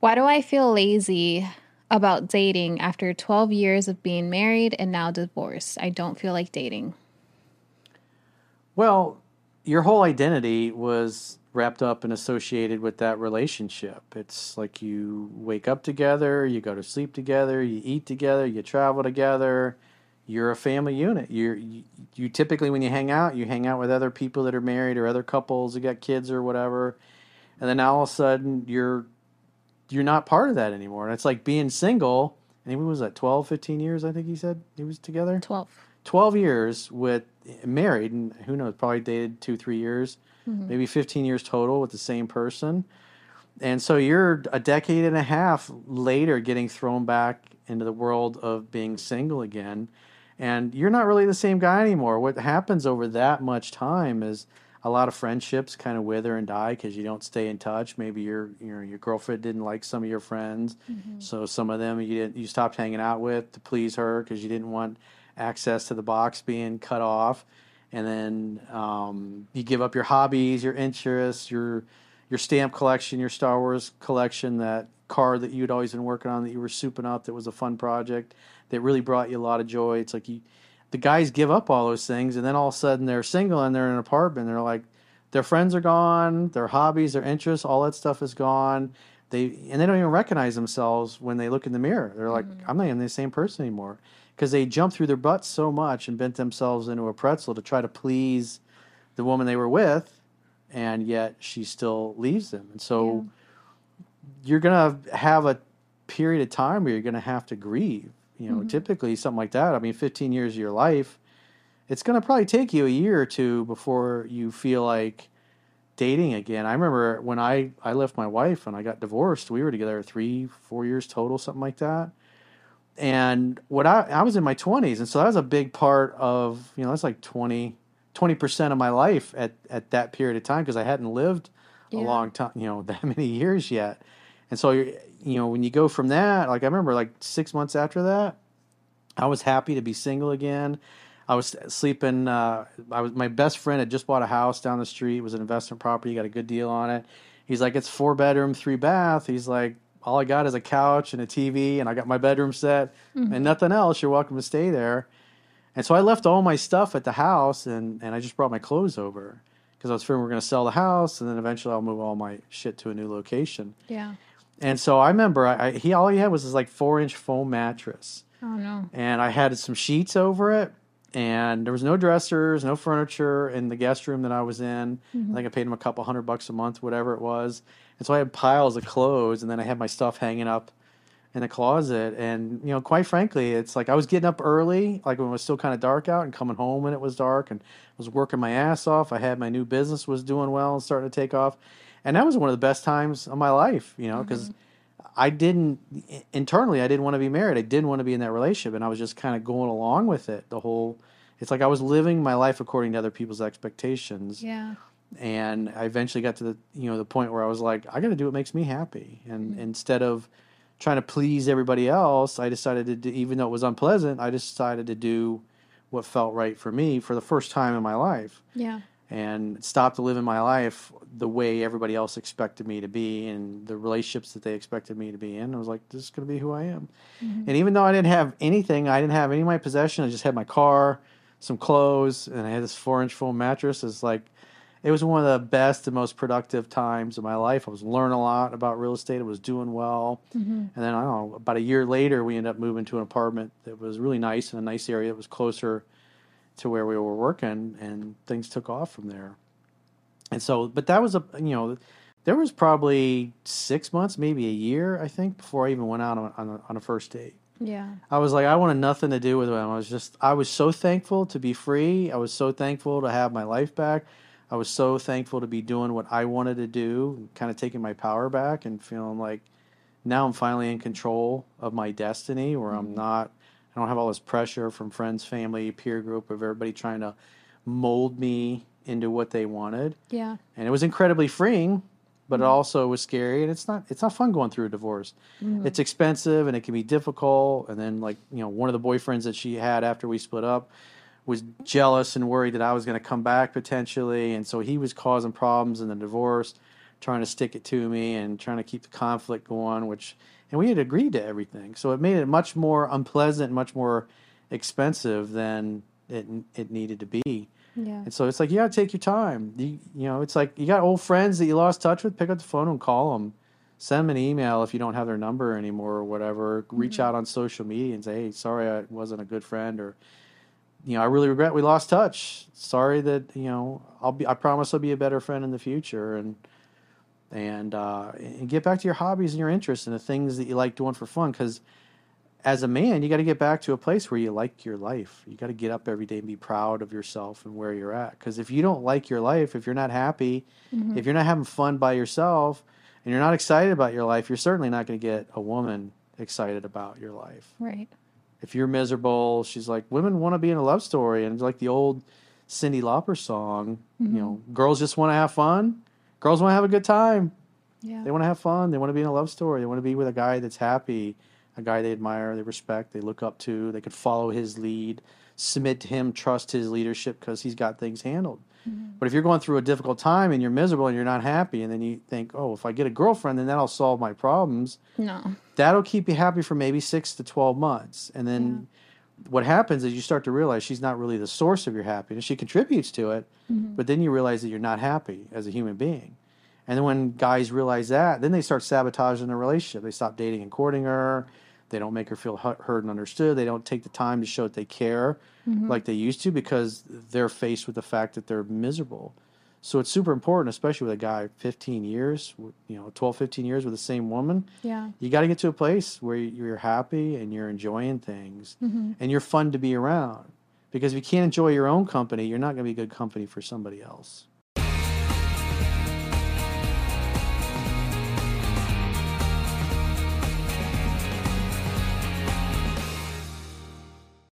Why do I feel lazy about dating after 12 years of being married and now divorced? I don't feel like dating. Well, your whole identity was wrapped up and associated with that relationship. It's like you wake up together, you go to sleep together, you eat together, you travel together. You're a family unit. You're you, you typically when you hang out, you hang out with other people that are married or other couples that got kids or whatever. And then all of a sudden you're you're not part of that anymore. And it's like being single. And he was that 12, 15 years, I think he said he was together. 12. 12 years with married and who knows probably dated two three years mm-hmm. maybe 15 years total with the same person and so you're a decade and a half later getting thrown back into the world of being single again and you're not really the same guy anymore what happens over that much time is a lot of friendships kind of wither and die because you don't stay in touch maybe your your your girlfriend didn't like some of your friends mm-hmm. so some of them you didn't you stopped hanging out with to please her because you didn't want access to the box being cut off, and then um, you give up your hobbies, your interests, your your stamp collection, your Star Wars collection, that car that you'd always been working on that you were souping up that was a fun project that really brought you a lot of joy. It's like you, the guys give up all those things, and then all of a sudden they're single and they're in an apartment. They're like, their friends are gone, their hobbies, their interests, all that stuff is gone. They and they don't even recognize themselves when they look in the mirror. They're like, mm-hmm. I'm not even the same person anymore because they jumped through their butts so much and bent themselves into a pretzel to try to please the woman they were with, and yet she still leaves them. And so yeah. you're going to have a period of time where you're going to have to grieve. You know, mm-hmm. typically something like that. I mean, 15 years of your life, it's going to probably take you a year or two before you feel like dating again. I remember when I, I left my wife and I got divorced, we were together three, four years total, something like that and what I, I was in my 20s and so that was a big part of you know that's like 20 20% of my life at at that period of time because I hadn't lived yeah. a long time you know that many years yet and so you know when you go from that like I remember like six months after that I was happy to be single again I was sleeping uh, I was my best friend had just bought a house down the street it was an investment property got a good deal on it he's like it's four bedroom three bath he's like all I got is a couch and a TV, and I got my bedroom set mm-hmm. and nothing else. You're welcome to stay there. And so I left all my stuff at the house, and, and I just brought my clothes over because I was figuring we are going to sell the house, and then eventually I'll move all my shit to a new location. Yeah. And so I remember I, I he all he had was this like four inch foam mattress. Oh no. And I had some sheets over it, and there was no dressers, no furniture in the guest room that I was in. Mm-hmm. I think I paid him a couple hundred bucks a month, whatever it was. And so I had piles of clothes, and then I had my stuff hanging up in the closet. And you know, quite frankly, it's like I was getting up early, like when it was still kind of dark out, and coming home when it was dark, and I was working my ass off. I had my new business was doing well and starting to take off, and that was one of the best times of my life. You know, because. Mm-hmm. I didn't internally. I didn't want to be married. I didn't want to be in that relationship, and I was just kind of going along with it. The whole, it's like I was living my life according to other people's expectations. Yeah and I eventually got to the you know the point where I was like, I got to do what makes me happy, and mm-hmm. instead of trying to please everybody else, I decided to do, even though it was unpleasant, I decided to do what felt right for me for the first time in my life. Yeah. And stop to live in my life the way everybody else expected me to be and the relationships that they expected me to be in. I was like, this is going to be who I am. Mm-hmm. And even though I didn't have anything, I didn't have any of my possessions, I just had my car, some clothes, and I had this four inch foam mattress. It's like, it was one of the best and most productive times of my life. I was learning a lot about real estate. I was doing well. Mm-hmm. And then I don't know, about a year later, we ended up moving to an apartment that was really nice in a nice area. It was closer to where we were working, and things took off from there. And so, but that was a you know, there was probably six months, maybe a year, I think, before I even went out on, on, a, on a first date. Yeah. I was like, I wanted nothing to do with him. I was just, I was so thankful to be free. I was so thankful to have my life back. I was so thankful to be doing what I wanted to do, kind of taking my power back and feeling like now I'm finally in control of my destiny where mm-hmm. I'm not I don't have all this pressure from friends, family, peer group of everybody trying to mold me into what they wanted. Yeah. And it was incredibly freeing, but mm-hmm. it also was scary and it's not it's not fun going through a divorce. Mm-hmm. It's expensive and it can be difficult and then like, you know, one of the boyfriends that she had after we split up was jealous and worried that I was going to come back potentially, and so he was causing problems in the divorce. trying to stick it to me and trying to keep the conflict going, which and we had agreed to everything. So it made it much more unpleasant, much more expensive than it it needed to be. Yeah. And so it's like you got to take your time. You you know, it's like you got old friends that you lost touch with, pick up the phone and call them. Send them an email if you don't have their number anymore or whatever. Reach Mm-hmm. out on social media and say, "Hey, sorry I wasn't a good friend," or you know, I really regret we lost touch. Sorry that you know, I'll be. I promise I'll be a better friend in the future, and and uh, and get back to your hobbies and your interests and the things that you like doing for fun. Because as a man, you got to get back to a place where you like your life. You got to get up every day and be proud of yourself and where you're at. Because if you don't like your life, if you're not happy, if you're not having fun by yourself, and you're not excited about your life, you're certainly not going to get a woman excited about your life Right. if you're miserable, she's like, women want to be in a love story. And like the old Cyndi Lauper song, you know, girls just want to have fun. Girls want to have a good time. Yeah. They want to have fun. They want to be in a love story. They want to be with a guy that's happy, a guy they admire, they respect, they look up to. They could follow his lead, submit to him, trust his leadership because he's got things handled. Mm-hmm. But if you're going through a difficult time and you're miserable and you're not happy, and then you think, oh, if I get a girlfriend, then that'll solve my problems No. that'll keep you happy for maybe six to 12 months. And then what happens is you start to realize she's not really the source of your happiness. She contributes to it, mm-hmm. but then you realize that you're not happy as a human being. And then when guys realize that, then they start sabotaging the relationship. They stop dating and courting her. They don't make her feel heard and understood. They don't take the time to show that they care mm-hmm. like they used to because they're faced with the fact that they're miserable. So it's super important, especially with a guy 15 years, you know, 12, 15 years with the same woman. Yeah. you got to get to a place where you're happy and you're enjoying things. Mm-hmm. And you're fun to be around. Because if you can't enjoy your own company you're not going to be good company for somebody else